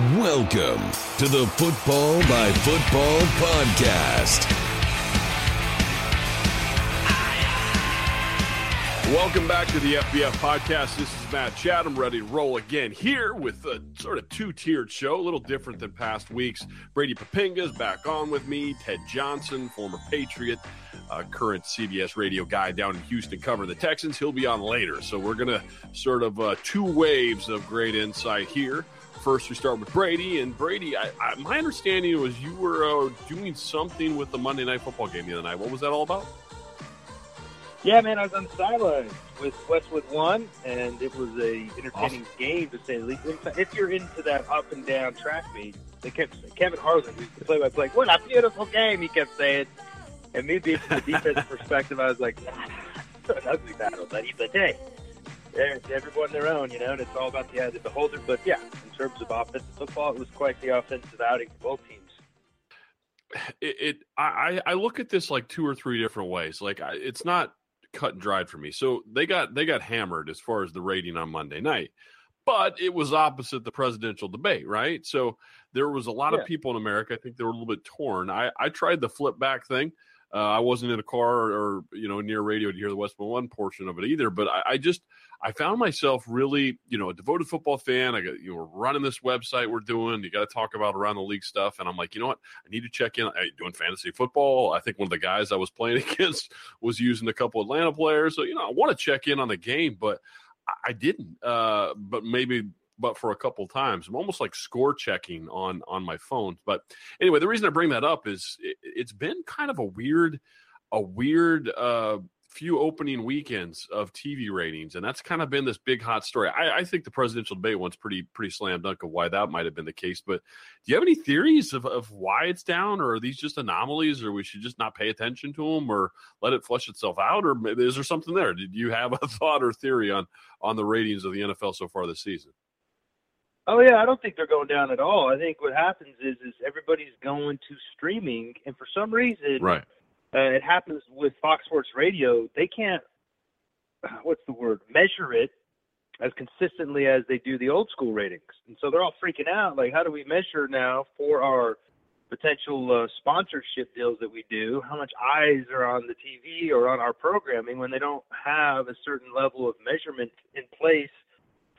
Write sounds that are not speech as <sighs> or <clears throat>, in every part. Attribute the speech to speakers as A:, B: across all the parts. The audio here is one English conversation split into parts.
A: Welcome to the Football by Football podcast.
B: Welcome back to the FBF podcast. This is Matt Chatham, ready to roll again here with a sort of two tiered show, a little different than past weeks. Brady Poppinga is back on with me. Ted Johnson, former Patriot, uh, current CBS radio guy down in Houston covering the Texans. He'll be on later. So we're going to sort of uh, two waves of great insight here. First, we start with Brady. And Brady, I, I, my understanding was you were uh, doing something with the Monday Night Football game the other night. What was that all about?
C: Yeah, man, I was on the sidelines with Westwood One, and it was a entertaining awesome. game to say the least. If you're into that up and down track meet, they kept Kevin Harlan, who's the play-by-play, what a beautiful game, he kept saying. And me being from the <laughs> defensive perspective, I was like, <laughs> it's an ugly battle. Buddy, but he's like, hey, everyone their own, you know, and it's all about the eye of the beholder. But yeah, in terms of offensive football, it was quite the offensive outing for both teams. <sighs>
B: It, it I, I look at this like two or three different ways. Like I, it's not cut and dried for me. So they got they got hammered as far as the rating on Monday night, but it was opposite the presidential debate, right? So there was a lot yeah. of people in America. I think they were a little bit torn. I I tried the flip back thing. Uh, I wasn't in a car or, or, you know near radio to hear the West One portion of it either, but I, I, just I found myself really you know a devoted football fan. I got you know running this website we're doing. You got to talk about around the league stuff, and I'm like, you know what? I need to check in. I, doing fantasy football. I think one of the guys I was playing <laughs> against was using a couple Atlanta players, so you know I want to check in on the game, but I didn't. Uh, but maybe but for a couple times. I'm almost like score checking on on my phone. But anyway, the reason I bring that up is it, has been kind of a weird, a weird uh, few opening weekends of TV ratings, and that's kind of been this big hot story. I, I, think the presidential debate one's pretty pretty slam dunk of why that might have been the case. But do you have any theories of, of why it's down, or are these just anomalies, or we should just not pay attention to them, or let it flush itself out, or is there something there? Did you have a <laughs> thought or theory on on the ratings of the NFL so far this season?
C: Oh yeah, I don't think they're going down at all. I think what happens is is everybody's going to streaming, and for some reason,
B: right,
C: uh, it happens with Fox Sports Radio. They can't, what's the word, measure it as consistently as they do the old school ratings, and so they're all freaking out. Like, how do we measure now for our potential uh, sponsorship deals that we do? How much eyes are on the TV or on our programming when they don't have a certain level of measurement in place?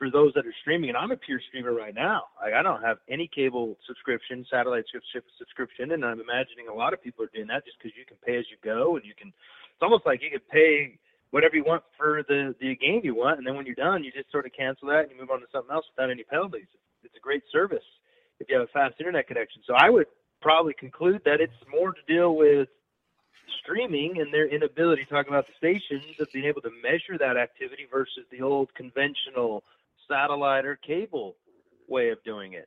C: For those that are streaming, and I'm a pure streamer right now. Like I don't have any cable subscription, satellite subscription, and I'm imagining a lot of people are doing that just because you can pay as you go, and you can. It's almost like you can pay whatever you want for the the game you want, and then when you're done, you just sort of cancel that and you move on to something else without any penalties. It's a great service if you have a fast internet connection. So I would probably conclude that it's more to deal with streaming and their inability to talk about the stations of being able to measure that activity versus the old conventional satellite or cable way of doing it.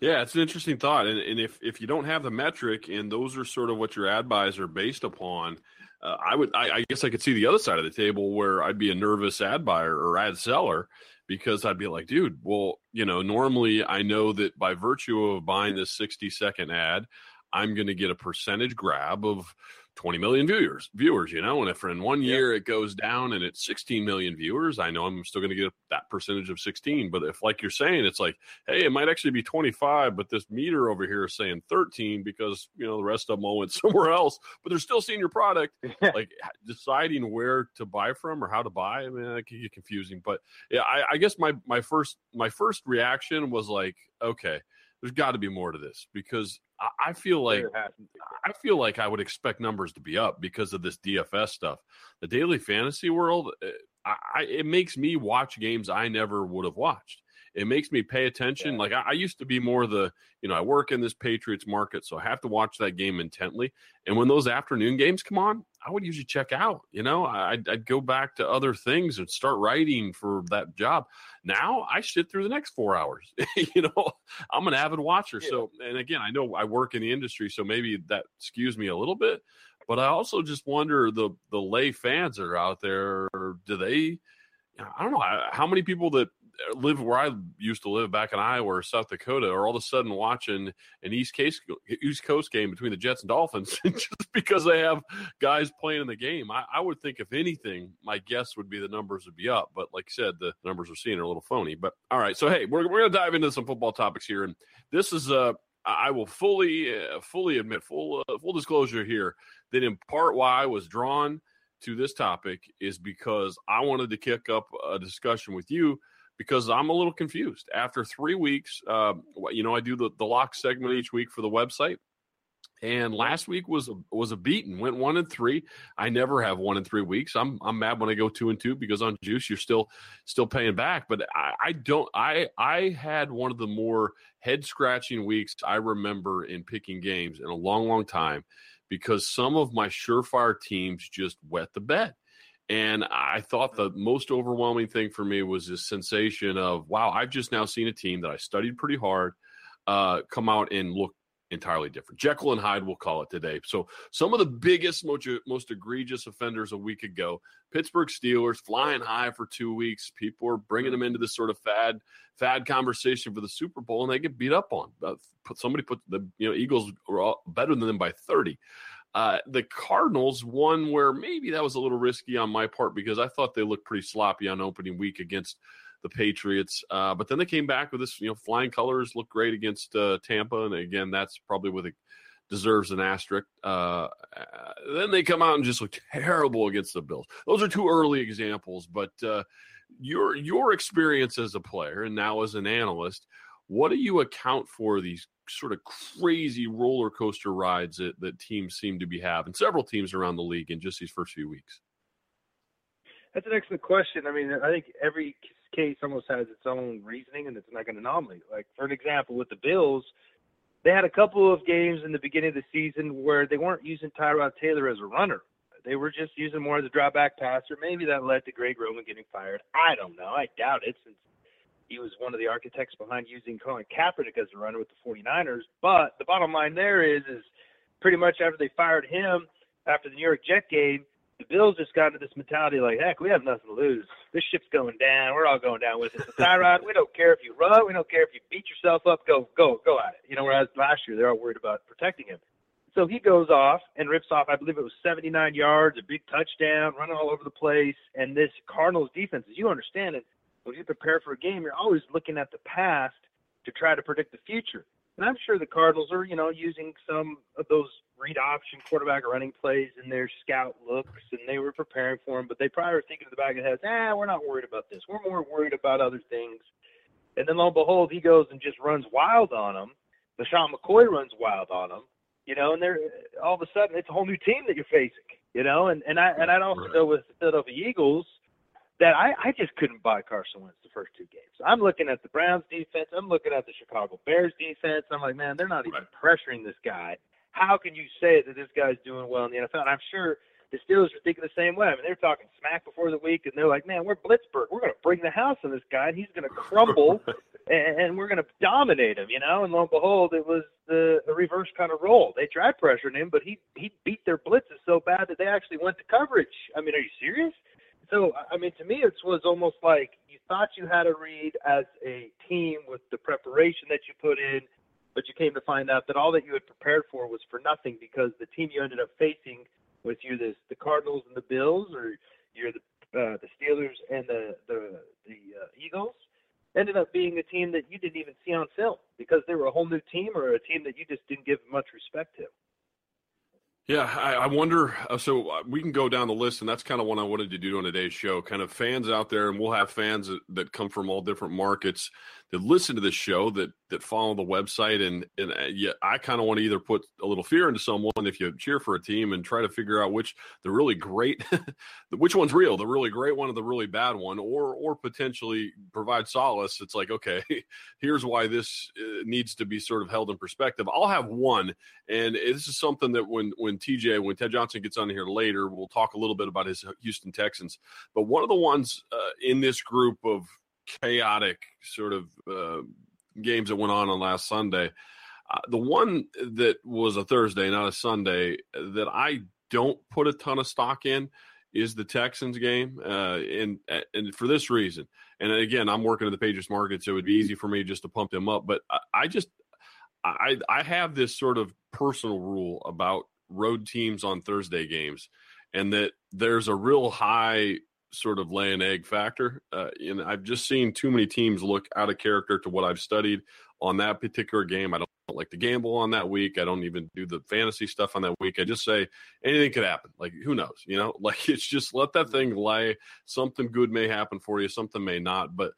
B: Yeah, it's an interesting thought, and, and if if you don't have the metric, and those are sort of what your ad buys are based upon, uh, I would I, I, guess I could see the other side of the table where I'd be a nervous ad buyer or ad seller because I'd be like, dude, well, you know, normally I know that by virtue of buying this sixty second ad, I'm going to get a percentage grab of 20 million viewers viewers you know and if in one year it goes down and it's 16 million viewers i know i'm still going to get that percentage of 16 but if like you're saying it's like hey it might actually be 25 but this meter over here is saying 13 because you know the rest of them all went <laughs> somewhere else but they're still seeing your product. <laughs> Like deciding where to buy from or how to buy i mean that can get confusing but yeah I, I guess my my first my first reaction was like okay there's got to be more to this because I feel like I feel like I would expect numbers to be up because of this DFS stuff. The daily fantasy world, eh, I, it makes me watch games I never would have watched. It makes me pay attention. Yeah. Like I, I, used to be more the, you know, I work in this Patriots market, so I have to watch that game intently. And when those afternoon games come on, I would usually check out. You know, I'd, I'd go back to other things and start writing for that job. Now I sit through the next four hours. <laughs> you know, I'm an avid watcher. Yeah. So, and again, I know I work in the industry, so maybe that skews me a little bit. But I also just wonder the the lay fans that are out there. Do they? I don't know how many people that live where I used to live back in Iowa or South Dakota, or all of a sudden watching an East Coast East Coast game between the Jets and Dolphins <laughs> just because they have guys playing in the game. I, I, would think, if anything, my guess would be the numbers would be up. But like I said, the numbers we're seeing are a little phony. But all right, so hey, we're we're gonna dive into some football topics here, and this is uh I will fully uh, fully admit full uh, full disclosure here that in part why I was drawn to this topic is because I wanted to kick up a discussion with you because I'm a little confused. After three weeks, uh, you know, I do the, the lock segment each week for the website. And last week was a, was a beaten. Went one and three. I never have one in three weeks. I'm I'm mad when I go two and two because on juice you're still still paying back. But I, I don't. I I had one of the more head scratching weeks I remember in picking games in a long long time because some of my surefire teams just wet the bed. And I thought the most overwhelming thing for me was this sensation of, wow, I've just now seen a team that I studied pretty hard uh, come out and look entirely different. Jekyll and Hyde, we'll call it today. So, some of the biggest, most, most egregious offenders a week ago Pittsburgh Steelers flying high for two weeks. People are bringing them into this sort of fad fad conversation for the Super Bowl, and they get beat up on. Uh, somebody put the you know Eagles were all, better than them by thirty. Uh, the Cardinals, one where maybe that was a little risky on my part because I thought they looked pretty sloppy on opening week against the Patriots. Uh, but then they came back with this, you know, flying colors, looked great against uh, Tampa, and again, that's probably with a deserves an asterisk. Uh, then they come out and just look terrible against the Bills. Those are two early examples, but uh, your your experience as a player and now as an analyst, what do you account for these sort of crazy roller coaster rides that, that teams seem to be having? Several teams around the league in just these first few weeks.
C: That's an excellent question. I mean, I think every case almost has its own reasoning and it's like an anomaly. Like for an example, with the Bills, they had a couple of games in the beginning of the season where they weren't using Tyrod Taylor as a runner. They were just using more as a drawback passer. Maybe that led to Greg Roman getting fired. I don't know. I doubt it since he was one of the architects behind using Colin Kaepernick as a runner with the 49ers. But the bottom line there is, is pretty much after they fired him after the New York Jet game, the Bills just got into this mentality like, heck, we have nothing to lose. This ship's going down. We're all going down with it. So Tyrod, we don't care if you run. We don't care if you beat yourself up. Go, go, go at it. You know, whereas last year they're all worried about protecting him. So he goes off and rips off, I believe it was 79 yards, a big touchdown, running all over the place. And this Cardinals defense, as you understand it, when you prepare for a game, you're always looking at the past to try to predict the future. And I'm sure the Cardinals are, you know, using some of those read option quarterback running plays in their scout looks, and they were preparing for him. But they probably were thinking in the back of their heads, "Ah, we're not worried about this. We're more worried about other things." And then lo and behold, he goes and just runs wild on them. LeSean McCoy runs wild on them, you know, and they're all of a sudden it's a whole new team that you're facing, you know. And and I and I'd also right. know with the Philadelphia Eagles that I, I just couldn't buy Carson Wentz the first two games. I'm looking at the Browns defense. I'm looking at the Chicago Bears defense. I'm like, man, they're not even pressuring this guy. How can you say that this guy's doing well in the NFL? And I'm sure the Steelers are thinking the same way. I mean, they're talking smack before the week, and they're like, man, we're Blitzburgh. We're going to bring the house on this guy, and he's going to crumble, <laughs> and, and we're going to dominate him, you know? And lo and behold, it was the, the reverse kind of role. They tried pressuring him, but he, he beat their blitzes so bad that they actually went to coverage. I mean, are you serious? So I mean, to me, it was almost like you thought you had a read as a team with the preparation that you put in, but you came to find out that all that you had prepared for was for nothing because the team you ended up facing was you the the Cardinals and the Bills, or you're the uh, the Steelers and the the the uh, Eagles. Ended up being a team that you didn't even see on film because they were a whole new team or a team that you just didn't give much respect to.
B: Yeah, I, I wonder. Uh, so uh, we can go down the list, and that's kind of what I wanted to do on today's show. Kind of fans out there, and we'll have fans that, that come from all different markets that listen to this show that that follow the website and and uh, yeah, I kind of want to either put a little fear into someone if you cheer for a team and try to figure out which the really great <laughs> which one's real, the really great one or the really bad one or or potentially provide solace. It's like, okay, <laughs> here's why this uh, needs to be sort of held in perspective. I'll have one and this is something that when when TJ when Ted Johnson gets on here later, we'll talk a little bit about his Houston Texans. But one of the ones uh, in this group of chaotic sort of uh, games that went on on last Sunday. Uh, the one that was a Thursday, not a Sunday, that I don't put a ton of stock in is the Texans game, uh, and and for this reason. And again, I'm working in the Patriots market, so it would be easy for me just to pump them up. But I, I just I I have this sort of personal rule about road teams on Thursday games, and that there's a real high sort of lay an egg factor. Uh, and I've just seen too many teams look out of character to what I've studied on that particular game. I don't like to gamble on that week. I don't even do the fantasy stuff on that week. I just say anything could happen. Like who knows? You know, <laughs> like it's just let that thing lay. Something good may happen for you. Something may not. But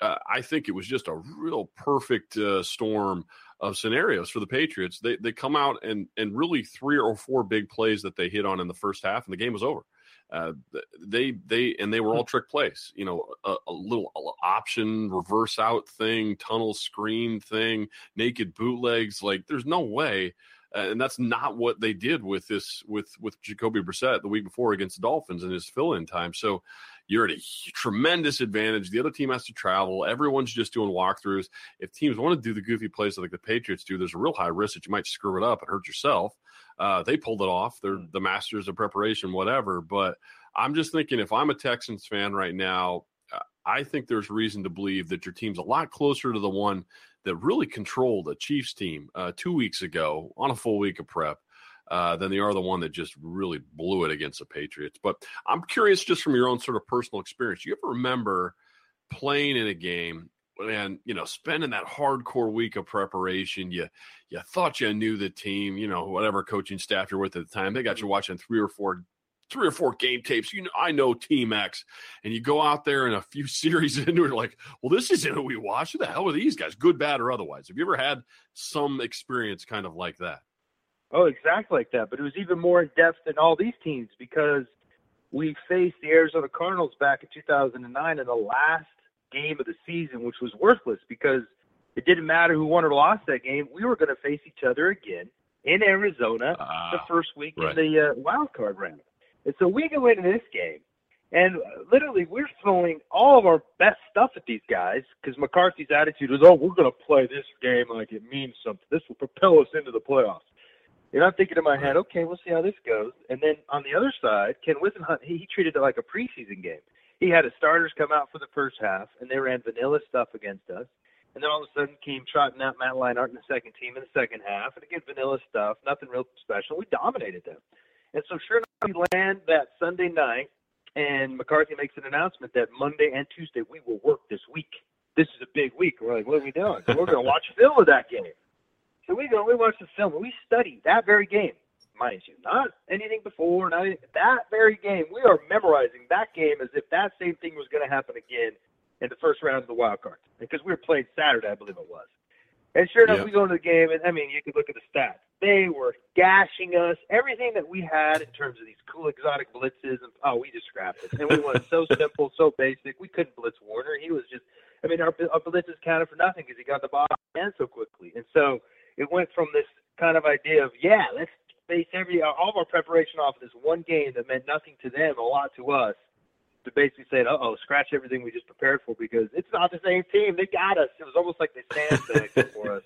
B: uh, I think it was just a real perfect uh, storm of scenarios for the Patriots. They they come out and and really three or four big plays that they hit on in the first half, and the game was over. Uh, they they and they were all trick plays. You know, a, a, little option reverse out thing, tunnel screen thing, naked bootlegs. Like, there's no way. Uh, and that's not what they did with this with with Jacoby Brissett the week before against the Dolphins in his fill-in time. So you're at a tremendous advantage. The other team has to travel. Everyone's just doing walkthroughs. If teams want to do the goofy plays like the Patriots do, there's a real high risk that you might screw it up and hurt yourself. Uh, they pulled it off. They're the masters of preparation, whatever. But I'm just thinking if I'm a Texans fan right now, uh, I think there's reason to believe that your team's a lot closer to the one that really controlled a Chiefs team uh, two weeks ago on a full week of prep. Uh, than they are the one that just really blew it against the Patriots. But I'm curious, just from your own sort of personal experience, you ever remember playing in a game and you know spending that hardcore week of preparation you you thought you knew the team you know whatever coaching staff you're with at the time they got you mm-hmm. watching three or four three or four game tapes you know i know team x and you go out there and a few <laughs> series into it like well this isn't who we watch. Who the hell are these guys good bad or otherwise? Have you ever had some experience kind of like that?
C: Oh exactly like that but it was even more in depth than all these teams because we faced the arizona cardinals back in 2009 in the last game of the season, which was worthless because it didn't matter who won or lost that game. We were going to face each other again in Arizona uh, the first week right. in the uh, wild card round. And so we go into this game, and literally we're throwing all of our best stuff at these guys because McCarthy's attitude was, "Oh, we're going to play this game like it means something. This will propel us into the playoffs." And I'm thinking in my head, okay, we'll see how this goes. And then on the other side, Ken Whisenhunt, he, he treated it like a preseason game he had his starters come out for the first half, and they ran vanilla stuff against us. And then all of a sudden came trotting out Matt Leinart in the second team in the second half, and again vanilla stuff, nothing real special. We dominated them. And so sure enough, we land that Sunday night, and McCarthy makes an announcement that Monday and Tuesday we will work this week. This is a big week. We're like, what are we doing? We're going to watch film of that game. So we go, we watch the film, and we study that very game mind you, not anything before, not anything, that very game. We are memorizing that game as if that same thing was going to happen again in the first round of the wild card because we were playing Saturday, I believe it was. And sure enough, yeah. we go into the game, and I mean, you can look at the stats. They were gashing us. Everything that we had in terms of these cool exotic blitzes, and oh, we just scrapped it. And we went so <laughs> simple, so basic. We couldn't blitz Warner. He was just, I mean, our, our blitzes counted for nothing because he got the ball and so quickly. And so it went from this kind of idea of, yeah, let's base every all of our preparation off of this one game that meant nothing to them, a lot to us. To basically say, "Uh oh, scratch everything we just prepared for," because it's not the same team. They got us. It was almost like they sandbagged for us,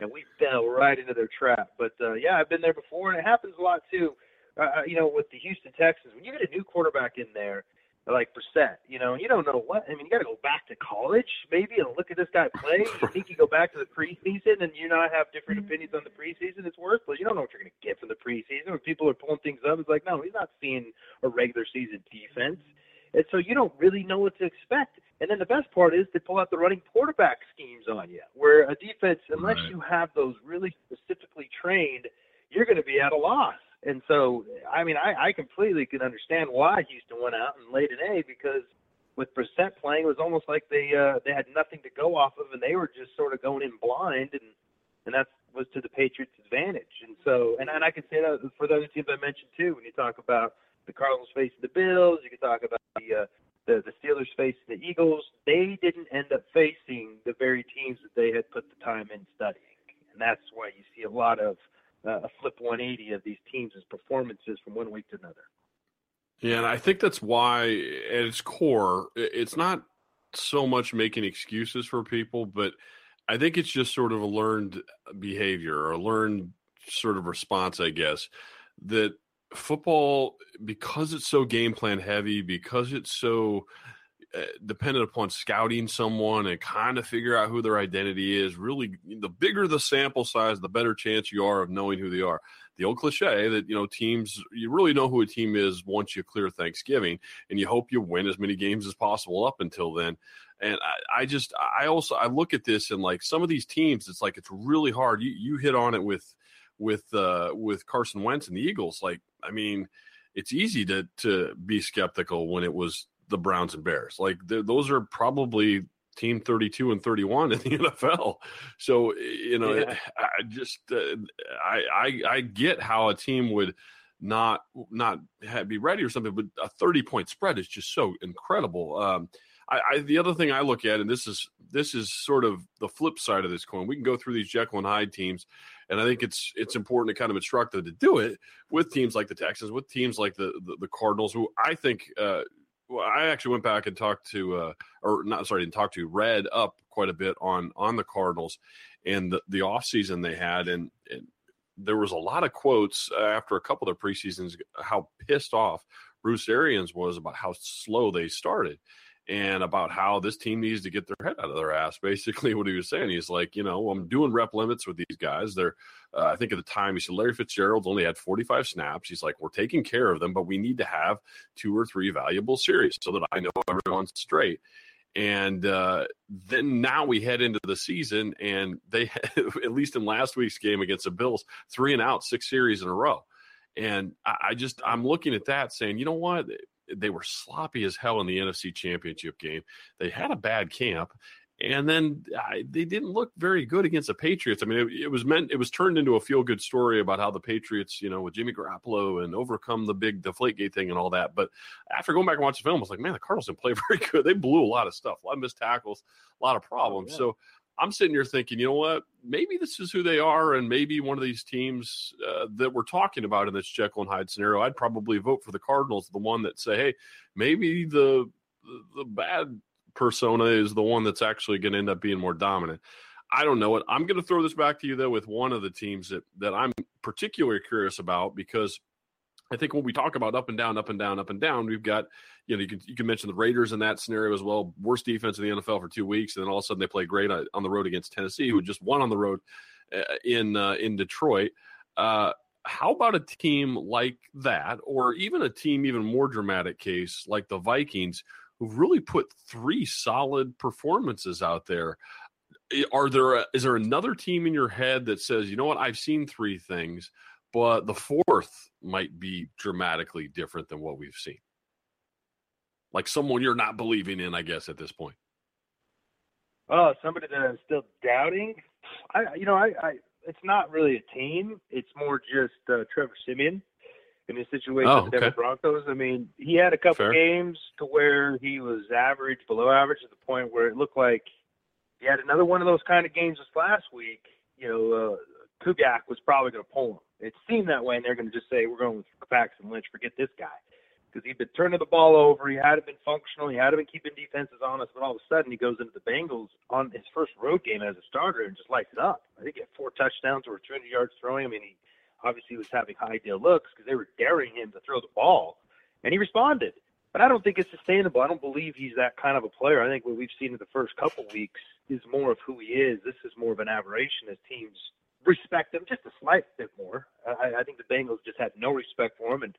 C: and we fell right into their trap. But uh, yeah, I've been there before, and it happens a lot too. Uh, uh you know, with the Houston Texans, when you get a new quarterback in there like Brissett, you know, you don't know what. I mean, you got to go back to college maybe and look at this guy play. You think you go back to the preseason and you not have different mm-hmm. opinions on the preseason? It's worthless. You don't know what you're going to get from the preseason. When people are pulling things up, it's like, no, he's not seeing a regular season defense, and so you don't really know what to expect. And then the best part is they pull out the running quarterback schemes on you, where a defense, unless right. you have those really specifically trained, you're going to be at a loss. And so, I mean, I, I completely can understand why Houston went out and laid an egg because with Brissett playing, it was almost like they uh, they had nothing to go off of, and they were just sort of going in blind, and and that was to the Patriots' advantage. And so, and, and I can say that for the other teams I mentioned too. When you talk about the Cardinals facing the Bills, you can talk about the uh, the, the Steelers facing the Eagles. They didn't end up facing the very teams that they had put the time in studying, and that's why you see a lot of uh, a flip 180 of these teams' performances from one week to another.
B: Yeah, and I think that's why, at its core, it's not so much making excuses for people, but I think it's just sort of a learned behavior or a learned sort of response, I guess, that football because it's so game plan heavy, because it's so uh, dependent upon scouting someone and kind of figure out who their identity is. Really, the bigger the sample size, the better chance you are of knowing who they are. The old cliche that you know teams, you really know who a team is once you clear Thanksgiving, and you hope you win as many games as possible up until then. And I, I just, I also, I look at this and like some of these teams, it's like it's really hard. You you hit on it with with uh with Carson Wentz and the Eagles. Like, I mean, it's easy to to be skeptical when it was the Browns and Bears. Like those are probably team 32 and 31 <laughs> in the NFL. So, you know, yeah. I just uh, I, I I get how a team would not not have, be ready or something, but a 30 point spread is just so incredible. Um, I, I, the other thing I look at, and this is this is sort of the flip side of this coin. We can go through these Jekyll and Hyde teams, and I think it's it's important to kind of instruct them to do it with teams like the Texans, with teams like the the, the Cardinals, who I think uh, well, I actually went back and talked to, uh, or not, sorry, didn't talk to, read up quite a bit on on the Cardinals and the, the off season they had, and, and there was a lot of quotes after a couple of their preseasons how pissed off Bruce Arians was about how slow they started and about how this team needs to get their head out of their ass. Basically, <laughs> what he was saying, he's like, you know, I'm doing rep limits with these guys. They're, uh, I think at the time, he said Larry Fitzgerald only had 45 snaps. He's like, we're taking care of them, but we need to have two or three valuable series so that I know everyone's straight. And uh, then now we head into the season, and they, <laughs> at least in last week's game against the Bills, three and out, six series in a row. And I just, I'm looking at that saying, you know what? They were sloppy as hell in the NFC Championship game. They had a bad camp, and then I, they didn't look very good against the Patriots. I mean, it, it, was meant it was turned into a feel good story about how the Patriots, you know, with Jimmy Garoppolo and overcome the big Deflategate thing and all that. But after going back and watching the film, I was like, man, the Cardinals didn't play <laughs> very good. They blew a lot of stuff, a lot of missed tackles, a lot of oh, problems. Oh, yeah. So I'm sitting here thinking, you know what? Maybe this is who they are, and maybe one of these teams uh, that we're talking about in this Jekyll and Hyde scenario, I'd probably vote for the Cardinals, the one that say, hey, maybe the the bad persona is the one that's actually going to end up being more dominant. I don't know it. I'm going to throw this back to you though with one of the teams that that I'm particularly curious about because I think when we talk about up and down, up and down, up and down, we've got, you know, you can you can mention the Raiders in that scenario as well. Worst defense in the NFL for two weeks, and then all of a sudden they play great on the road against Tennessee, who just won on the road uh, in uh, in Detroit. Uh, how about a team like that, or even a team even more dramatic case like the Vikings, who've really put three solid performances out there? Are there a, is there another team in your head that says, you know what, I've seen three things but the fourth might be dramatically different than what we've seen. Like someone you're not believing in, I guess, at this point.
C: Oh, somebody that I'm still doubting. I, you know, I, I, it's not really a team. It's more just uh, Trevor Siemian in his situation oh, with the Denver Broncos. I mean, he had a couple Fair. games to where he was average, below average, to the point where it looked like he had another one of those kind of games this last week. You know, uh, Kubiak was probably going to pull him. It seemed that way, and they're going to just say, we're going with Paxton Lynch, forget this guy. Because he'd been turning the ball over, he hadn't been functional, he hadn't been keeping defenses honest, but all of a sudden he goes into the Bengals on his first road game as a starter and just lights it up. I think he had four touchdowns or 200 yards throwing. I mean, he obviously was having high deal looks because they were daring him to throw the ball, and he responded. But I don't think it's sustainable. I don't believe he's that kind of a player. I think what we've seen in the first couple weeks is more of who he is. This is more of an aberration as teams respect them just a slight bit more. I, I think the Bengals just had no respect for him, and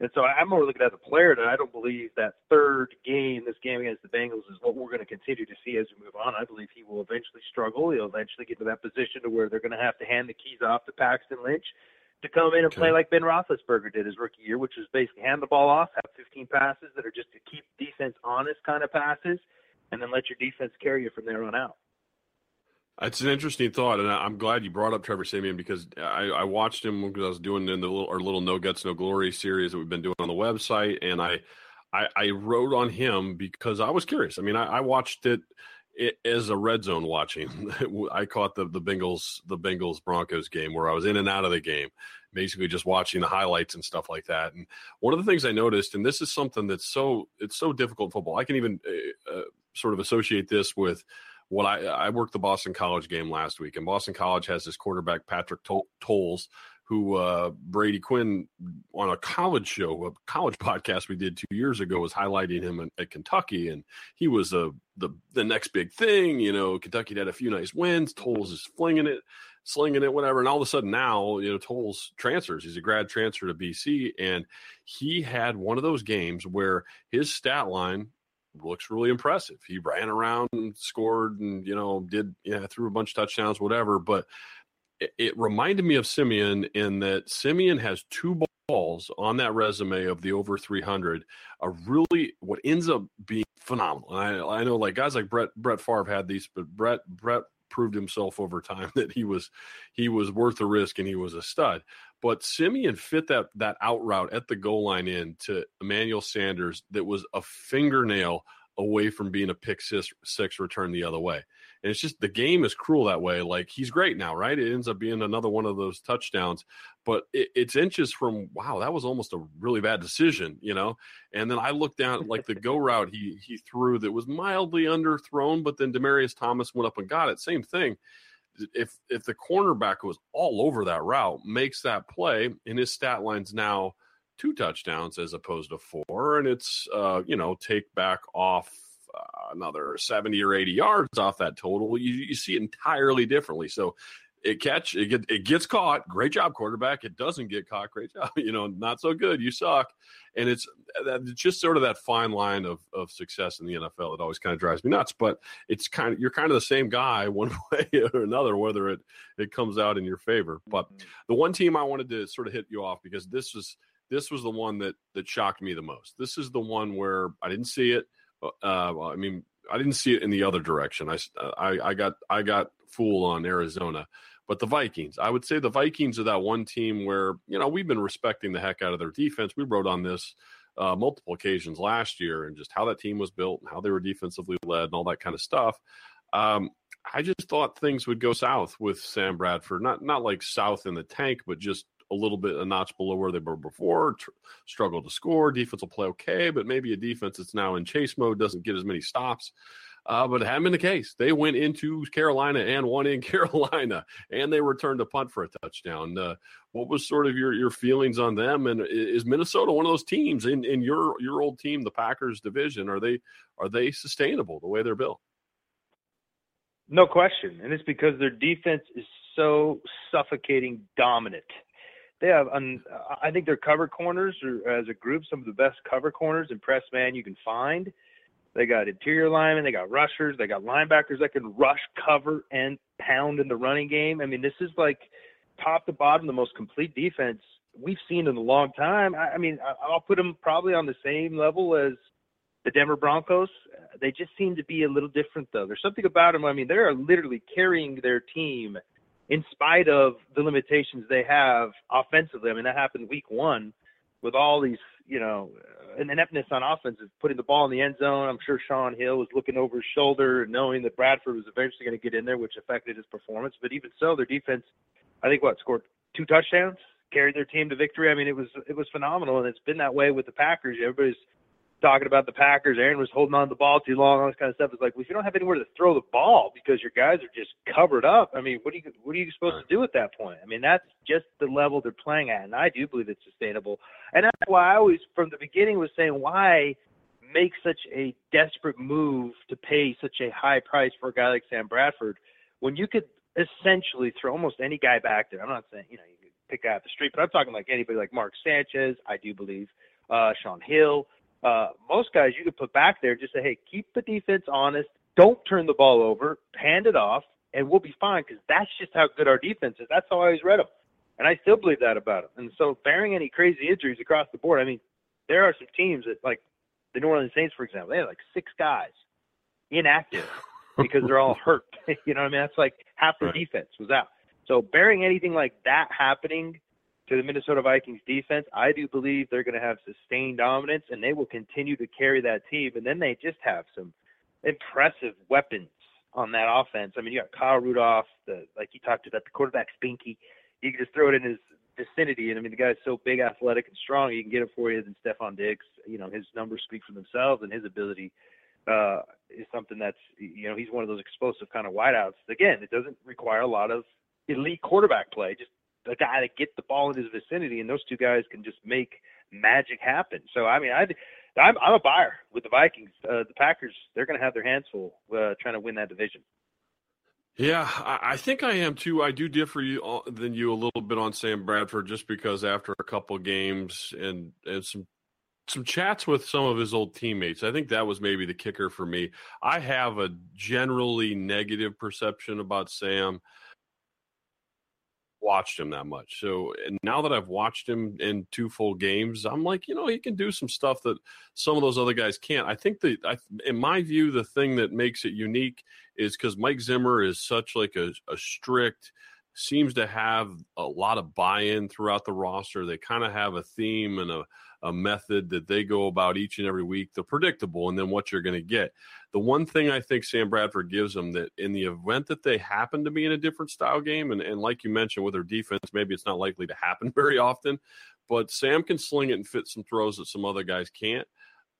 C: and so I'm more looking at the player that I don't believe that third game, this game against the Bengals, is what we're going to continue to see as we move on. I believe he will eventually struggle. He'll eventually get to that position to where they're going to have to hand the keys off to Paxton Lynch to come in and okay. play like Ben Roethlisberger did his rookie year, which is basically hand the ball off, have 15 passes that are just to keep defense honest kind of passes, and then let your defense carry you from there on out.
B: It's an interesting thought, and I'm glad you brought up Trevor Siemian because I, I watched him because I was doing in the little, our little No Guts No Glory series that we've been doing on the website, and I, I, I wrote on him because I was curious. I mean, I, I watched it, it, as a red zone watching. <laughs> I caught the the Bengals the Bengals Broncos game where I was in and out of the game, basically just watching the highlights and stuff like that. And one of the things I noticed, and this is something that's so it's so difficult football. I can even uh, sort of associate this with what I I worked the Boston College game last week, and Boston College has this quarterback Patrick Towles, who uh, Brady Quinn on a college show, a college <laughs> podcast we did two years ago was highlighting him at, at Kentucky, and he was a the the next big thing. You know, Kentucky had a few nice wins. Towles is flinging it, slinging it, whatever. And all of a sudden now, you know, Towles transfers. He's a grad transfer to BC, and he had one of those games where his stat line looks really impressive. He ran around and scored, and you know, did yeah, threw a bunch of touchdowns, whatever, but it, reminded me of Siemian in that Siemian has two balls on that resume of the over 300. A really what ends up being phenomenal. And I, I know like guys like Brett Brett Favre had these, but Brett Brett proved himself over time <laughs> that he was he was worth the risk and he was a stud. But Siemian fit that that out route at the goal line in to Emmanuel Sanders that was a fingernail away from being a pick six, six return the other way. And it's just the game is cruel that way. Like he's great now, right? It ends up being another one of those touchdowns, but it, it's inches from wow, that was almost a really bad decision, you know. And then I looked down like the go route he he threw that was mildly underthrown, but then Demaryius Thomas went up and got it. Same thing. If if the cornerback was all over that route, makes that play, and his stat line's now two touchdowns as opposed to four, and it's uh, you know take back off uh, another seventy or eighty yards off that total. You, you see it entirely differently. So it catch it, get, it gets caught. Great job, quarterback. It doesn't get caught. Great job. <laughs> You know, not so good. You suck. And it's, it's just sort of that fine line of of success in the NFL. It always kind of drives me nuts. But it's kind of you're kind of the same guy <laughs> one way or another, whether it it comes out in your favor. But mm-hmm. the one team I wanted to sort of hit you off because this was this was the one that that shocked me the most. This is the one where I didn't see it. Uh, uh I mean, I didn't see it in the other direction. I, I, I got I got fooled on Arizona, but the Vikings. I would say the Vikings are that one team where you know we've been respecting the heck out of their defense. We wrote on this uh, multiple occasions last year and just how that team was built and how they were defensively led and all that kind of stuff. Um, I just thought things would go south with Sam Bradford. Not not like south in the tank, but just a little bit a notch below where they were before. Tr- struggle to score. Defense will play okay, but maybe a defense that's now in chase mode doesn't get as many stops. Uh, but it hadn't been the case. They went into Carolina and won in <laughs> Carolina, and they returned a punt for a touchdown. Uh, what was sort of your your feelings on them? And is Minnesota one of those teams in, in your your old team, the Packers division? Are they are they sustainable the way they're built?
C: No question, and it's because their defense is so suffocating dominant they have I think their cover corners are as a group some of the best cover corners and press man you can find. They got interior linemen, they got rushers, they got linebackers that can rush, cover, and pound in the running game. I mean, this is like top to bottom the most complete defense we've seen in a long time. I, I mean, I'll put them probably on the same level as the Denver Broncos. They just seem to be a little different, though. There's something about them. I mean, they are literally carrying their team in spite of the limitations they have offensively. I mean, that happened week one with all these, you know, uh, an ineptness on offense is putting the ball in the end zone. I'm sure Shaun Hill was looking over his shoulder, knowing that Bradford was eventually going to get in there, which affected his performance. But even so, their defense, I think, what scored two touchdowns, carried their team to victory. I mean, it was it was phenomenal, and it's been that way with the Packers. Everybody's talking about the Packers. Aaron was holding on to the ball too long, all this kind of stuff. It's like, well, if you don't have anywhere to throw the ball because your guys are just covered up, I mean, what are you what are you supposed to do at that point? I mean, that's just the level they're playing at, and I do believe it's sustainable. And that's why I always, from the beginning, was saying why make such a desperate move to pay such a high price for a guy like Sam Bradford when you could essentially throw almost any guy back there. I'm not saying you know you could pick out the street, but I'm talking like anybody like Mark Sanchez. I do believe uh, Shaun Hill uh, most guys you could put back there just say, hey, keep the defense honest, don't turn the ball over, hand it off, and we'll be fine because that's just how good our defense is. That's how I always read them, and I still believe that about them. And so, barring any crazy injuries across the board, I mean, there are some teams that like the New Orleans Saints, for example, they had like six guys inactive <laughs> because they're all hurt. <laughs> you know what I mean? That's like half the right. defense was out. So, barring anything like that happening to the Minnesota Vikings defense, I do believe they're going to have sustained dominance and they will continue to carry that team. And then they just have some impressive weapons on that offense. I mean, you got Kyle Rudolph, the like you talked about the quarterback Spinky. You can just throw it in his vicinity, and I mean the guy's so big, athletic, and strong. He can get it for you. And Stefon Diggs, you know, his numbers speak for themselves, and his ability uh, is something that's you know he's one of those explosive kind of wideouts. Again, it doesn't require a lot of elite quarterback play. Just a guy to get the ball in his vicinity, and those two guys can just make magic happen. So I mean, I I'm, I'm a buyer with the Vikings. Uh, the Packers, they're going to have their hands full uh, trying to win that division.
B: Yeah, I, think I am too. I do differ you, uh, than you a little bit on Sam Bradford, just because after a couple games and and some some chats with some of his old teammates, I think that was maybe the kicker for me. I have a generally negative perception about Sam watched him that much. So now that I've watched him in two full games, I'm like, you know, he can do some stuff that some of those other guys can't. I think that, I, in my view, the thing that makes it unique is because Mike Zimmer is such like a, a strict, seems to have a lot of buy-in throughout the roster. They kind of have a theme and a a method that they go about each and every week, the predictable, and then what you're going to get. The one thing I think Sam Bradford gives them that in the event that they happen to be in a different style game, and, and like you mentioned with their defense, maybe it's not likely to happen <laughs> very often, but Sam can sling it and fit some throws that some other guys can't.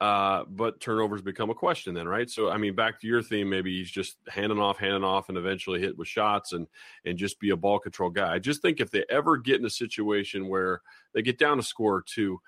B: Uh, but turnovers become a question then, right? So, I mean, back to your theme, maybe he's just handing off, handing off, and eventually hit with shots and and just be a ball control guy. I just think if they ever get in a situation where they get down a score or two,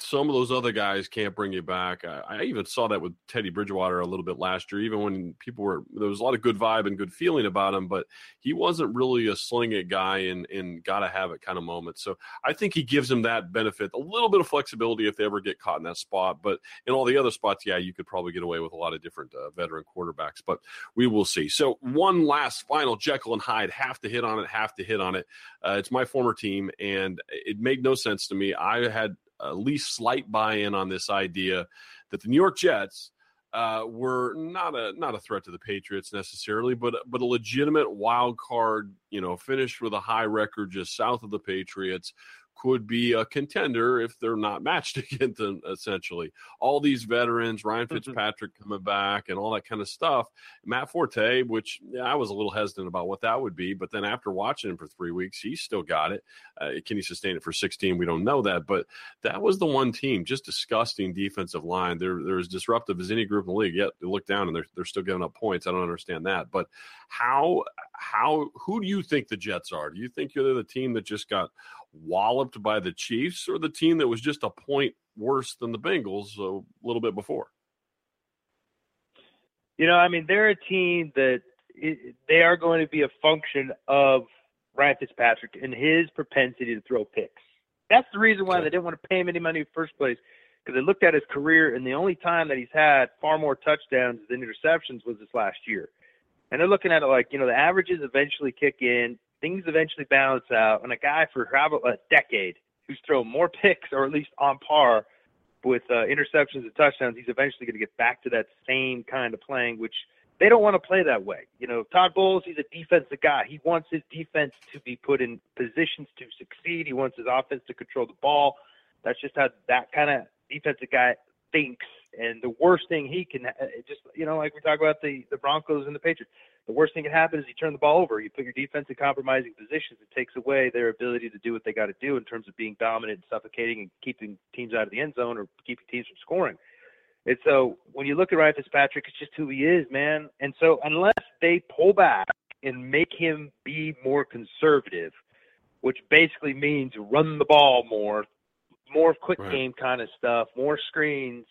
B: some of those other guys can't bring you back. I, I, even saw that with Teddy Bridgewater a little bit last year, even when people were there was a lot of good vibe and good feeling about him, but he wasn't really a sling it guy and and gotta have it kind of moment. So I think he gives him that benefit, a little bit of flexibility if they ever get caught in that spot. But in all the other spots, yeah, you could probably get away with a lot of different uh, veteran quarterbacks, but we will see. So one last final Jekyll and Hyde, have to hit on it, have to hit on it. Uh, it's my former team, and it made no sense to me. I had at least slight buy-in on this idea that the New York Jets uh, were not a not a threat to the Patriots necessarily, but but a legitimate wild card. You know, finished with a high record just south of the Patriots, could be a contender if they're not matched <laughs> against them, essentially. All these veterans, Ryan mm-hmm. Fitzpatrick coming back and all that kind of stuff. Matt Forte, which yeah, I was a little hesitant about what that would be, but then after watching him for three weeks, he still got it. Uh, can he sustain it for 16? We don't know that, but that was the one team, just disgusting defensive line. They're, they're as disruptive as any group in the league. Yet they look down and they're, they're still giving up points. I don't understand that. But how, how, who do you think the Jets are? Do you think you're the team that just got walloped by the Chiefs or the team that was just a point worse than the Bengals a little bit before?
C: You know, I mean, they're a team that it, they are going to be a function of Ryan Fitzpatrick and his propensity to throw picks. That's the reason why they didn't want to pay him any money in the first place because they looked at his career and the only time that he's had far more touchdowns than interceptions was this last year. And they're looking at it like, you know, the averages eventually kick in things eventually balance out. And a guy for about a decade who's thrown more picks or at least on par with uh, interceptions and touchdowns, he's eventually going to get back to that same kind of playing, which they don't want to play that way. You know, Todd Bowles, he's a defensive guy. He wants his defense to be put in positions to succeed. He wants his offense to control the ball. That's just how that kind of defensive guy thinks. And the worst thing he can uh, just, you know, like we talk about the the Broncos and the Patriots, the worst thing that can happen is you turn the ball over. You put your defense in compromising positions. It takes away their ability to do what they got to do in terms of being dominant and suffocating and keeping teams out of the end zone or keeping teams from scoring. And so when you look at Ryan Fitzpatrick, it's just who he is, man. And so unless they pull back and make him be more conservative, which basically means run the ball more, more quick right. game kind of stuff, more screens.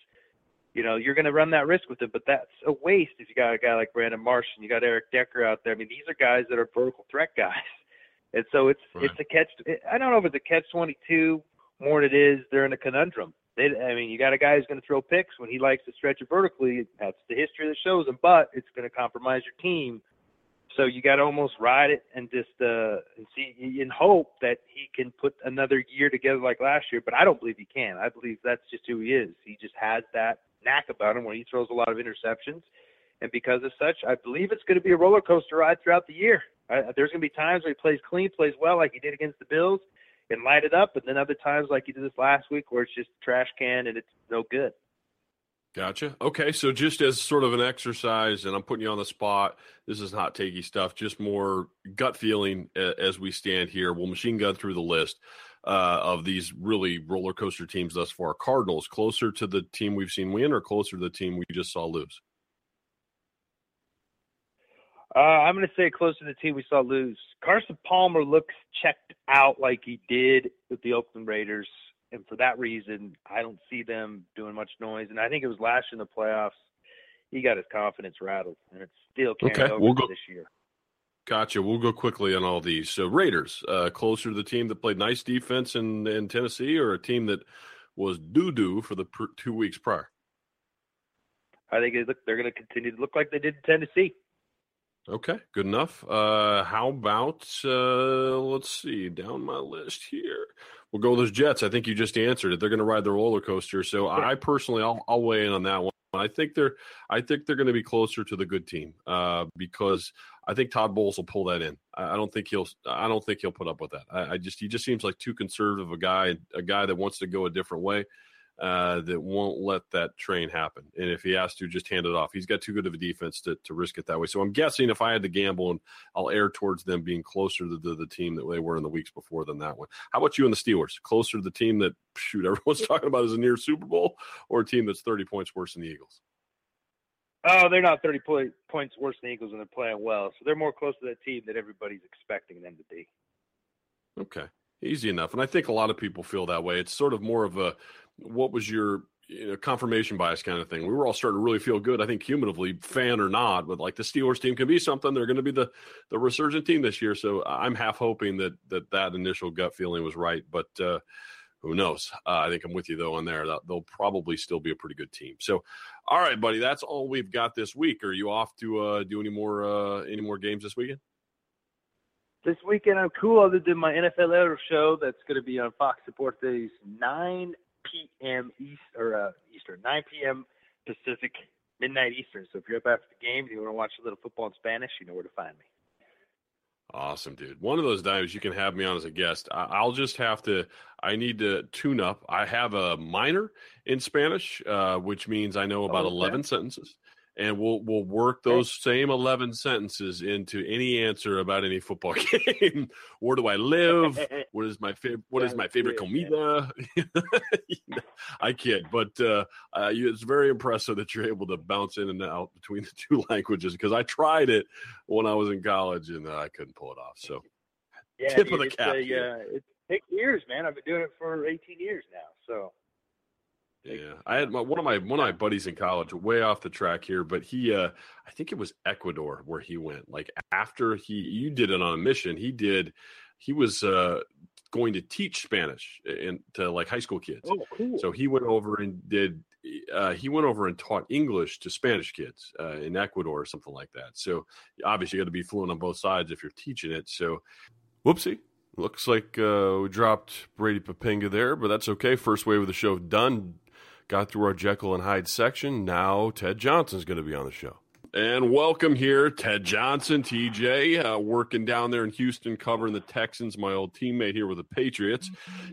C: You know, you're going to run that risk with him, but that's a waste if you got a guy like Brandon Marshall, and you got Eric Decker out there. I mean, these are guys that are vertical threat guys, <laughs> and so it's right. it's a catch. I don't know if it's a catch twenty two more than it is they're in a conundrum. They, I mean, you got a guy who's going to throw picks when he likes to stretch it vertically. That's the history that shows him, but it's going to compromise your team so you got to almost ride it and just uh, and see and hope that he can put another year together like last year. But I don't believe he can. I believe that's just who he is. He just has that knack about him where he throws a lot of interceptions, and because of such, I believe it's going to be a roller coaster ride throughout the year. I, there's going to be times where he plays clean, plays well, like he did against the Bills, and light it up, and then other times like he did this last week where it's just trash can and it's no good.
B: Gotcha. Okay, so just as sort of an exercise, and I'm putting you on the spot. This is hot takey stuff. Just more gut feeling as we stand here. We'll machine gun through the list uh, of these really roller coaster teams thus far. Cardinals closer to the team we've seen win, or closer to the team we just saw lose.
C: Uh, I'm going to say closer to the team we saw lose. Carson Palmer looks checked out like he did with the Oakland Raiders, and for that reason, I don't see them doing much noise. And I think it was last year in the playoffs, he got his confidence rattled, and it's still carrying
B: Okay,
C: over
B: we'll go-
C: this year.
B: Gotcha. We'll go quickly on all these. So Raiders, uh, closer to the team that played nice defense in, in Tennessee, or a team that was doo doo for the pr- two weeks prior.
C: I think it look, they're going to continue to look like they did in Tennessee.
B: Okay, good enough. Uh, how about uh, let's see down my list here. We'll go with those Jets. I think you just answered it. They're going to ride the roller coaster. So I personally, I'll, I'll weigh in on that one. I think they're, I think they're going to be closer to the good team uh, because I think Todd Bowles will pull that in. I, don't think he'll, I don't think he'll put up with that. I, I just, he just seems like too conservative a guy, a guy that wants to go a different way uh, that won't let that train happen. And if he has to, just hand it off. He's got too good of a defense to, to risk it that way. So I'm guessing if I had to gamble, and I'll err towards them being closer to the, the team that they were in the weeks before than that one. How about you and the Steelers? Closer to the team that shoot everyone's <laughs> talking about as a near Super Bowl, or a team that's 30 points worse than the Eagles?
C: Oh, they're not 30 po- points worse than the Eagles, and they're playing well. So they're more close to that team that everybody's expecting them to be.
B: Okay, easy enough. And I think a lot of people feel that way. It's sort of more of a what was your you know, confirmation bias kind of thing. We were all starting to really feel good. I think cumulatively, fan or not, but like the Steelers team can be something. They're going to be the the resurgent team this year. So I'm half hoping that that that initial gut feeling was right. But uh, who knows? Uh, I think I'm with you though on there. They'll probably still be a pretty good team. So, all right, buddy, that's all we've got this week. Are you off to uh, do any more uh, any more games this weekend?
C: This weekend I'm cool other than my NFL Air show that's going to be on Fox Sports Days 9 p.m. East or uh, Eastern, 9 p.m. Pacific, midnight Eastern. So if you're up after the game and you want to watch a little football in Spanish, you know where to find me.
B: Awesome, dude. One of those times you can have me on as a guest. I- I'll just have to, I need to tune up. I have a minor in Spanish, uh, which means I know about
C: Oh, okay.
B: 11 sentences. And we'll we'll work those same eleven sentences into any answer about any football <laughs> game. Where do I live? <laughs> What is my favorite? What is my favorite comida? <laughs> I kid, but uh, uh, it's very impressive that you're able to bounce in and out between the two languages. Because I tried it when I was in college and uh, I couldn't pull it off. So
C: Yeah,
B: Tip of the
C: it's
B: cap,
C: A,
B: yeah.
C: uh, it takes years, man. I've been doing it for 18 years now. So
B: Yeah, I had my, one of my one of my buddies in college, way off the track here, but he, uh, I think it was Ecuador where he went. Like after he, you did it on a mission. He did, he was uh, going to teach Spanish and to like high school kids.
C: oh, cool.
B: So he went over and did. Uh, he went over and taught English to Spanish kids uh, in Ecuador or something like that. So obviously, you got to be fluent on both sides if you're teaching it. So, whoopsie. Looks like uh, we dropped Brady Poppinga there, but that's okay. First wave of the show done. Got through our Jekyll and Hyde section. Now Ted Johnson's going to be on the show. And welcome here, Ted Johnson, TJ, uh, working down there in Houston, covering the Texans. My old teammate here with the Patriots.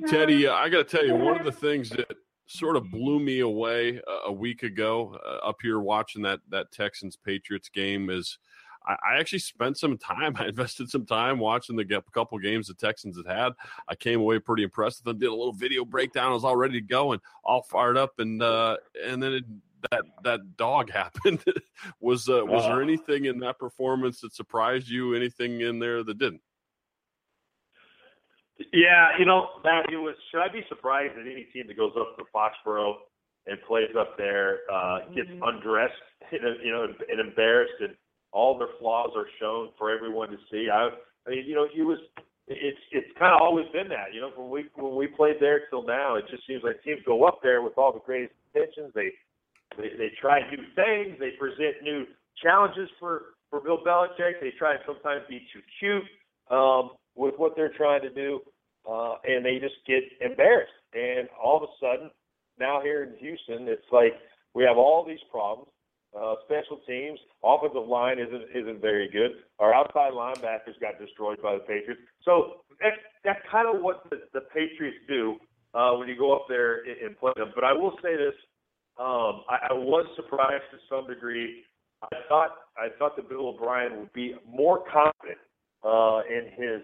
B: Teddy, uh, I got to tell you, one of the things that sort of blew me away a, a week ago uh, up here watching that that Texans Patriots game is I, I actually spent some time. <laughs> I invested some time watching the couple games the Texans had had. I came away pretty impressed with them. Did a little video breakdown. I was all ready to go and all fired up, and uh, and then it, that that dog <laughs> happened. was uh, was there anything in that performance that surprised you? Anything in there that didn't?
D: Yeah, you know, Matt, it was. Should I be surprised that any team that goes up to Foxborough and plays up there uh, gets undressed, you know, and embarrassed, and all their flaws are shown for everyone to see? I, I mean, you know, it was. It's it's kind of always been that, you know, when we when we played there till now, it just seems like teams go up there with all the greatest intentions. They they, they try new things. They present new challenges for for Bill Belichick. They try and sometimes be too cute um, with what they're trying to do, uh, and they just get embarrassed. And all of a sudden, now here in Houston, it's like we have all these problems. Uh, special teams, offensive line isn't isn't very good. Our outside linebackers got destroyed by the Patriots. So that's that's kind of what the, the Patriots do uh, when you go up there and, and play them. But I will say this: um, I, I was surprised to some degree. I thought I thought that Bill O'Brien would be more confident uh, in his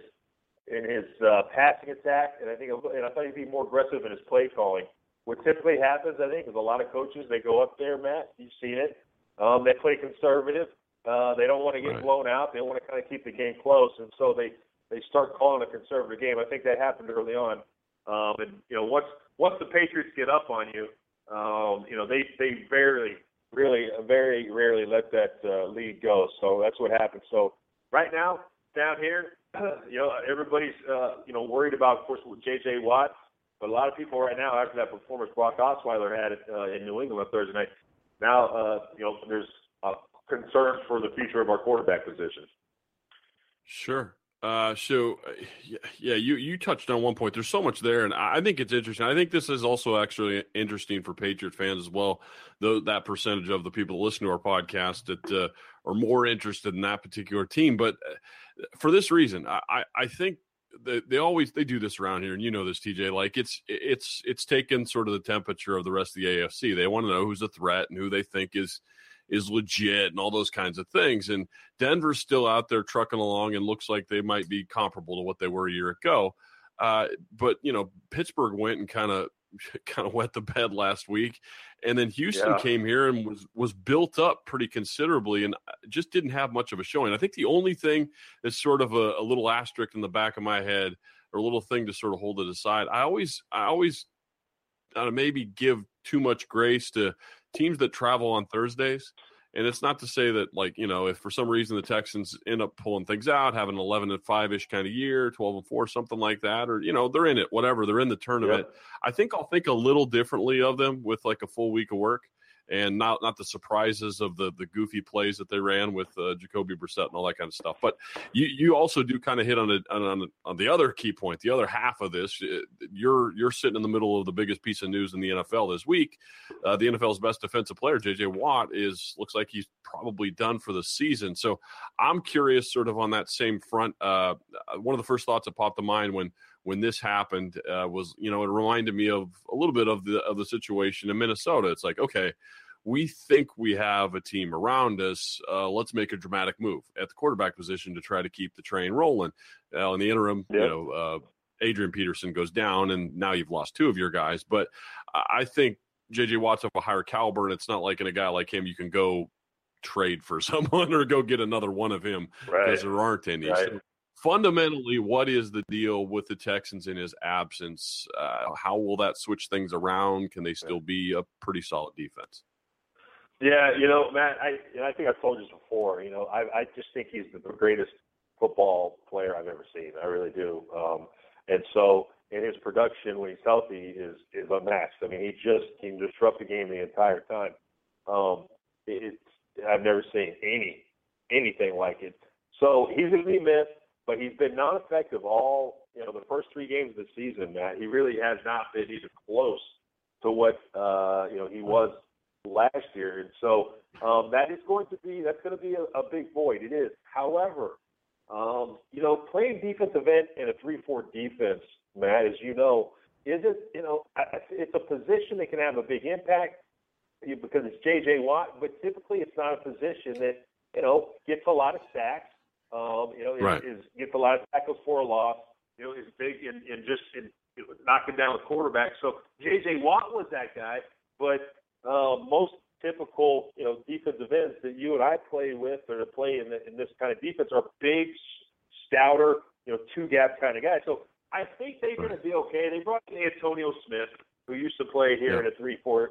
D: in his uh, passing attack, and I think and I thought he'd be more aggressive in his play calling. What typically happens, I think, is a lot of coaches they go up there, Matt. You've seen it. Um, they play conservative. Uh, they don't want to get
B: Right.
D: blown out. They want to kind of keep the game close, and so they they start calling a conservative game. I think that happened early on. Um, and you know, once once the Patriots get up on you, um, you know they they rarely, really, very rarely let that uh, lead go. So that's what happened. So right now down here, <clears throat> you know, everybody's uh, you know worried about, of course, with J.J. Watt. But a lot of people right now, after that performance Brock Osweiler had uh, in New England on Thursday night, now uh, you know there's uh, concerns for the future of our quarterback position.
B: Sure. Uh, so, uh, yeah, you you touched on one point. There's so much there, and I think it's interesting. I think this is also actually interesting for Patriot fans as well. Though that percentage of the people that listen to our podcast that uh, are more interested in that particular team, but uh, for this reason, I, I think they, they always they do this around here, and you know this, TJ. Like it's it's it's taken sort of the temperature of the rest of the AFC. They want to know who's a threat and who they think is is legit and all those kinds of things. And Denver's still out there trucking along and looks like they might be comparable to what they were a year ago. Uh, but you know, Pittsburgh went and kind of <laughs> kind of wet the bed last week, and then Houston
D: Yeah.
B: came here and was was built up pretty considerably and uh, just didn't have much of a showing. I think the only thing is sort of a, a little asterisk in the back of my head or a little thing to sort of hold it aside. I always I always uh, maybe give too much grace to teams that travel on Thursdays. And it's not to say that, like, you know, if for some reason the Texans end up pulling things out, having an 11 and 5 ish kind of year, 12 and 4, something like that, or, you know, they're in it, whatever, they're in the tournament. I think I'll think a little differently of them with like a full week of work and not not the surprises of the the goofy plays that they ran with uh, Jacoby Brissett and all that kind of stuff. But you you also do kind of hit on, on on the other key point, the other half of this. Uh, You're you're sitting in the middle of the biggest piece of news in the NFL this week. Uh, the NFL's best defensive player, J.J. Watt, is looks like he's probably done for the season. So I'm curious, sort of on that same front. Uh, one of the first thoughts that popped to mind when when this happened uh, was, you know, it reminded me of a little bit of the of the situation in Minnesota. It's like, okay, we think we have a team around us. Uh, let's make a dramatic move at the quarterback position to try to keep the train rolling. Uh, in the interim, you know, uh, Adrian Peterson goes down, and now you've lost two of your guys. But I think JJ Watt's of a higher caliber, and it's not like in a guy like him you can go trade for <laughs> someone or go get another one of him
D: Right.
B: because there aren't any.
D: Right.
B: So fundamentally, what is the deal with the Texans in his absence? Uh, how will that switch things around? Can they still be a pretty solid defense?
D: Yeah, you know, Matt, I and I think I've told you this before. You know, I I just think he's the greatest football player I've ever seen. I really do. Um, and so, in his production when he's healthy is is unmatched. I mean, he just can disrupt the game the entire time. Um, it, it's I've never seen any anything like it. So he's going to be missed, but he's been non-effective all you know the first three games of the season. Matt, he really has not been even close to what uh, you know he was last year, and so um, that is going to be that's going to be a, a big void. It is. However, um, you know, playing defensive end in a three-four defense, Matt, as you know, is it you know it's a position that can have a big impact because it's J.J. Watt, but typically it's not a position that you know gets a lot of sacks. Um, you know, is,
B: Right.
D: is gets a lot of tackles for a loss. You know, is big in, in just in you know, knocking down the quarterback. So J.J. Watt was that guy, but uh, most typical, you know, defensive ends that you and I play with or play in, the, in this kind of defense are big, stouter, you know, two gap kind of guys. So I think they're going to be okay. They brought in Antonio Smith, who used to play here
B: Yeah.
D: in a three-four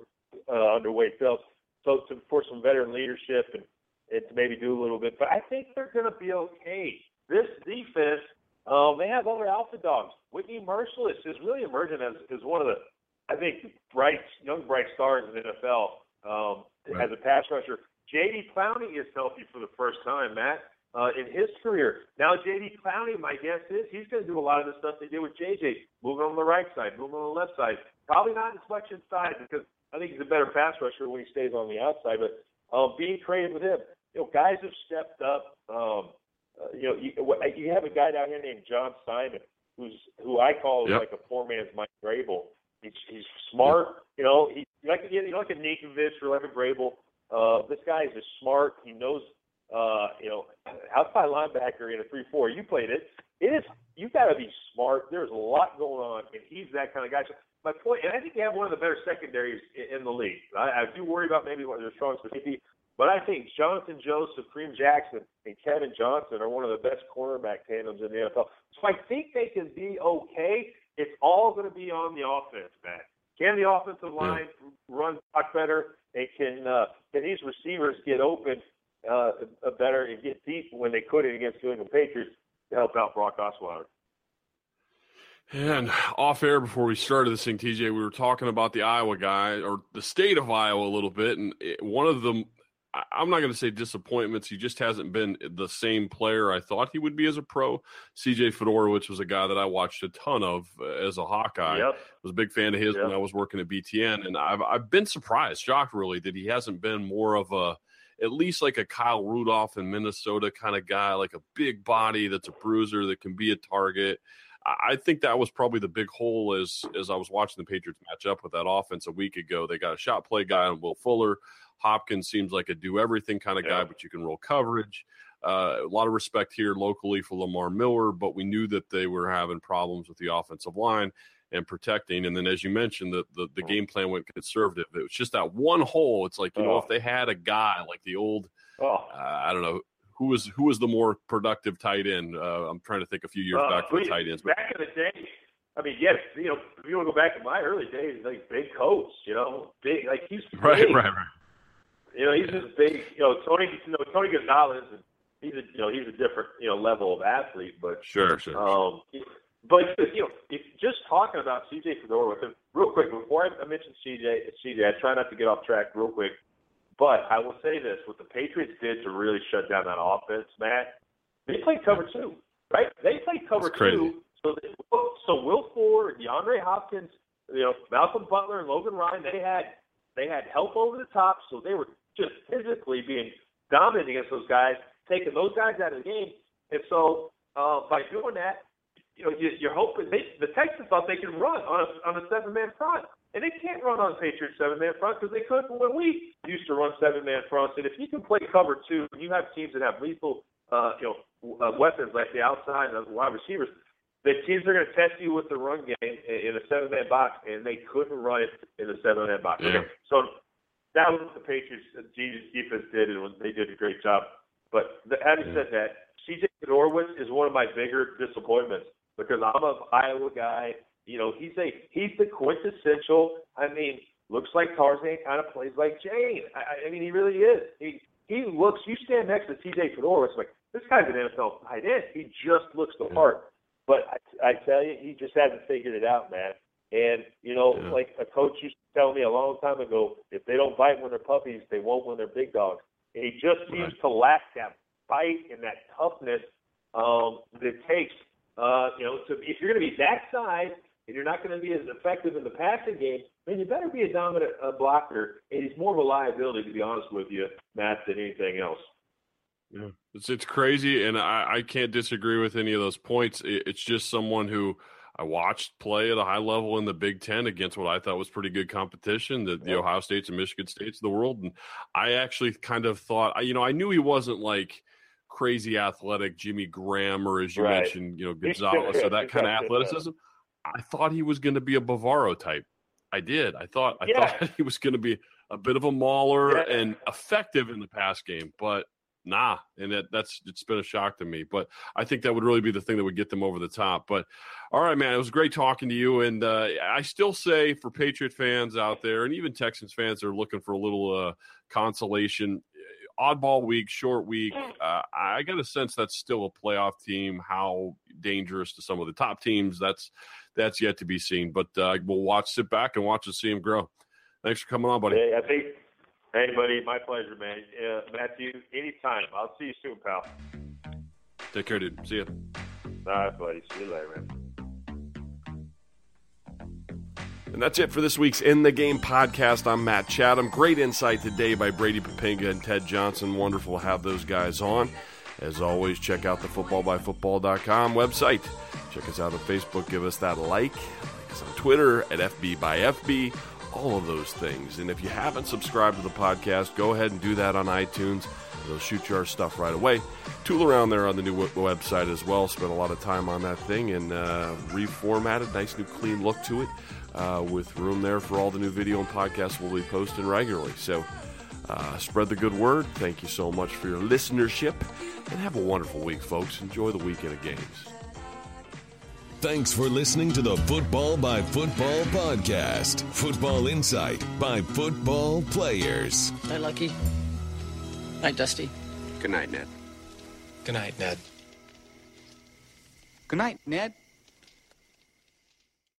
D: uh, under Wade Phillips, so to, for some veteran leadership and, and to maybe do a little bit. But I think they're going to be okay. This defense, um, they have other alpha dogs. Whitney Mercilus is really emerging as, as one of the, I think, bright, young bright stars in the NFL um,
B: Right.
D: as a pass rusher. J.D. Clowney is healthy for the first time, Matt, uh, in his career. Now, J.D. Clowney, my guess is he's going to do a lot of the stuff they did with J.J., moving on the right side, moving on the left side. Probably not as much inside because I think he's a better pass rusher when he stays on the outside. But um, being creative with him, you know, guys have stepped up. Um, uh, you know, you, you have a guy down here named John Simon, who's who I call
B: Yep.
D: like a poor man's Mike Vrabel. He's, he's smart. You know, he like you know, like a Ninkovich or like a Vrabel. Uh, this guy is smart. He knows, uh, you know, outside linebacker in a three-four. You played it. It is you got to be smart. There's a lot going on, and he's that kind of guy. So my point, and I think they have one of the better secondaries in, in the league. I, I do worry about maybe what their strong safety, But I think Jonathan Joseph, Kareem Jackson, and Kevin Johnson are one of the best cornerback tandems in the NFL. So I think they can be okay. It's all going to be on the offense, Matt. Can the offensive line yeah. run block better? And can uh, can these receivers get open uh, better and get deep when they couldn't against the New England Patriots to help out Brock Osweiler?
B: And off air before we started this thing, TJ, we were talking about the Iowa guy or the state of Iowa a little bit, and one of the I'm not going to say disappointments. He just hasn't been the same player I thought he would be as a pro. CJ Fiedorowicz was a guy that I watched a ton of uh, as a Hawkeye.
D: Yep.
B: was a big fan of his yep. when I was working at BTN, and I've I've been surprised, shocked really, that he hasn't been more of a at least like a Kyle Rudolph in Minnesota kind of guy, like a big body that's a bruiser that can be a target. I think that was probably the big hole as as I was watching the Patriots match up with that offense a week ago. They got a shot play guy on Will Fuller. Hopkins seems like a do everything kind of guy, yeah. but you can roll coverage. Uh, a lot of respect here locally for Lamar Miller, but we knew that they were having problems with the offensive line and protecting. And then, as you mentioned, the, the, the game plan went conservative. It was just that one hole. It's like, you oh. know, if they had a guy like the old, oh. uh, I don't know, who was who was the more productive tight end? Uh, I'm trying to think a few years back for tight ends.
D: But, back in the day, I mean, yes, you know, if you want to go back to my early days, like big coach, you know, big like he's <laughs> big.
B: right, right, right.
D: You know, he's just big. You know, Tony. You know, Tony Gonzalez. He's a you know he's a different you know level of athlete, but
B: sure, sure.
D: Um, but you know, if just talking about CJ Fiedorowicz real quick before I mention CJ, CJ, I try not to get off track real quick, but I will say this: what the Patriots did to really shut down that offense, Matt, they played cover two, right? They played cover two, so they, so Will Fuller, DeAndre Hopkins, you know, Malcolm Butler and Logan Ryan, they had they had help over the top, so they were just physically being dominant against those guys, taking those guys out of the game. And so uh, by doing that, you know, you, you're hoping they, the Texans thought they could run on a, on a seven man front. And they can't run on Patriots seven man front because they couldn't when we used to run seven man fronts. And if you can play cover two, and you have teams that have lethal, uh, you know, uh, weapons like the outside and the wide receivers, the teams are going to test you with the run game in a seven man box, and they couldn't run it in a seven man box.
B: Yeah.
D: Okay. So that was what the Patriots uh, defense did, and they did a great job. But the, having said that, CJ Norwood is one of my bigger disappointments because I'm an Iowa guy. You know, he's a he's the quintessential. I mean, looks like Tarzan, kind of plays like Jane. I, I mean, he really is. He he looks. You stand next to CJ Fedora, it's like this guy's an NFL tight end. He just looks the part. But I, I tell you, he just hasn't figured it out, man. And you know, yeah. like a coach used to tell me a long time ago, if they don't bite when they're puppies, they won't when they're big dogs. And he just seems right. to lack that bite and that toughness um, that it takes. Uh, you know, to, if you're going to be that size and you're not going to be as effective in the passing game, then you better be a dominant uh, blocker. And he's more of a liability, to be honest with you, Matt, than anything else.
B: Yeah, it's it's crazy, and I, I can't disagree with any of those points. It, it's just someone who I watched play at a high level in the Big Ten against what I thought was pretty good competition, the, the Ohio States and Michigan States of the world. And I actually kind of thought, you know, I knew he wasn't like crazy athletic Jimmy Graham or as you right. mentioned, you know, Gonzalez or that kind of athleticism. I thought he was going to be a Bavaro type. I did. I thought I yeah. thought <laughs> he was going to be a bit of a mauler yeah. and effective in the pass game, but nah and that, that's it's been a shock to me but i think that would really be the thing that would get them over the top but all right man it was great talking to you and uh, i still say for patriot fans out there and even texans fans that are looking for a little uh, consolation oddball week short week uh, i got a sense that's still a playoff team how dangerous to some of the top teams that's that's yet to be seen but uh, we'll watch sit back and watch and see him grow. Thanks for coming on buddy.
D: Hey, i think Hey, buddy, my pleasure, man. Uh, Matthew, anytime. I'll see you soon, pal.
B: Take care, dude. See ya.
D: All right, buddy. See you later, man.
B: And that's it for this week's In the Game podcast. I'm Matt Chatham. Great insight today by Brady Poppinga and Ted Johnson. Wonderful to have those guys on. As always, check out the footballbyfootball.com website. Check us out on Facebook. Give us that like. Like us on Twitter at FB by FB all of those things. And if you haven't subscribed to the podcast, go ahead and do that on iTunes. They'll shoot you our stuff right away. Tool around there on the new website as well. Spent a lot of time on that thing and uh, reformatted. Nice new clean look to it uh, with room there for all the new video and podcasts we'll be posting regularly. So
E: Uh, spread the good word. Thank you so much for your listenership, and have a wonderful week, folks. Enjoy the weekend of games.
A: Thanks for listening to the Football by Football podcast. Football insight by football players.
F: Night, Lucky. Night, Dusty.
G: Good night, Ned.
H: Good night, Ned.
I: Good night, Ned.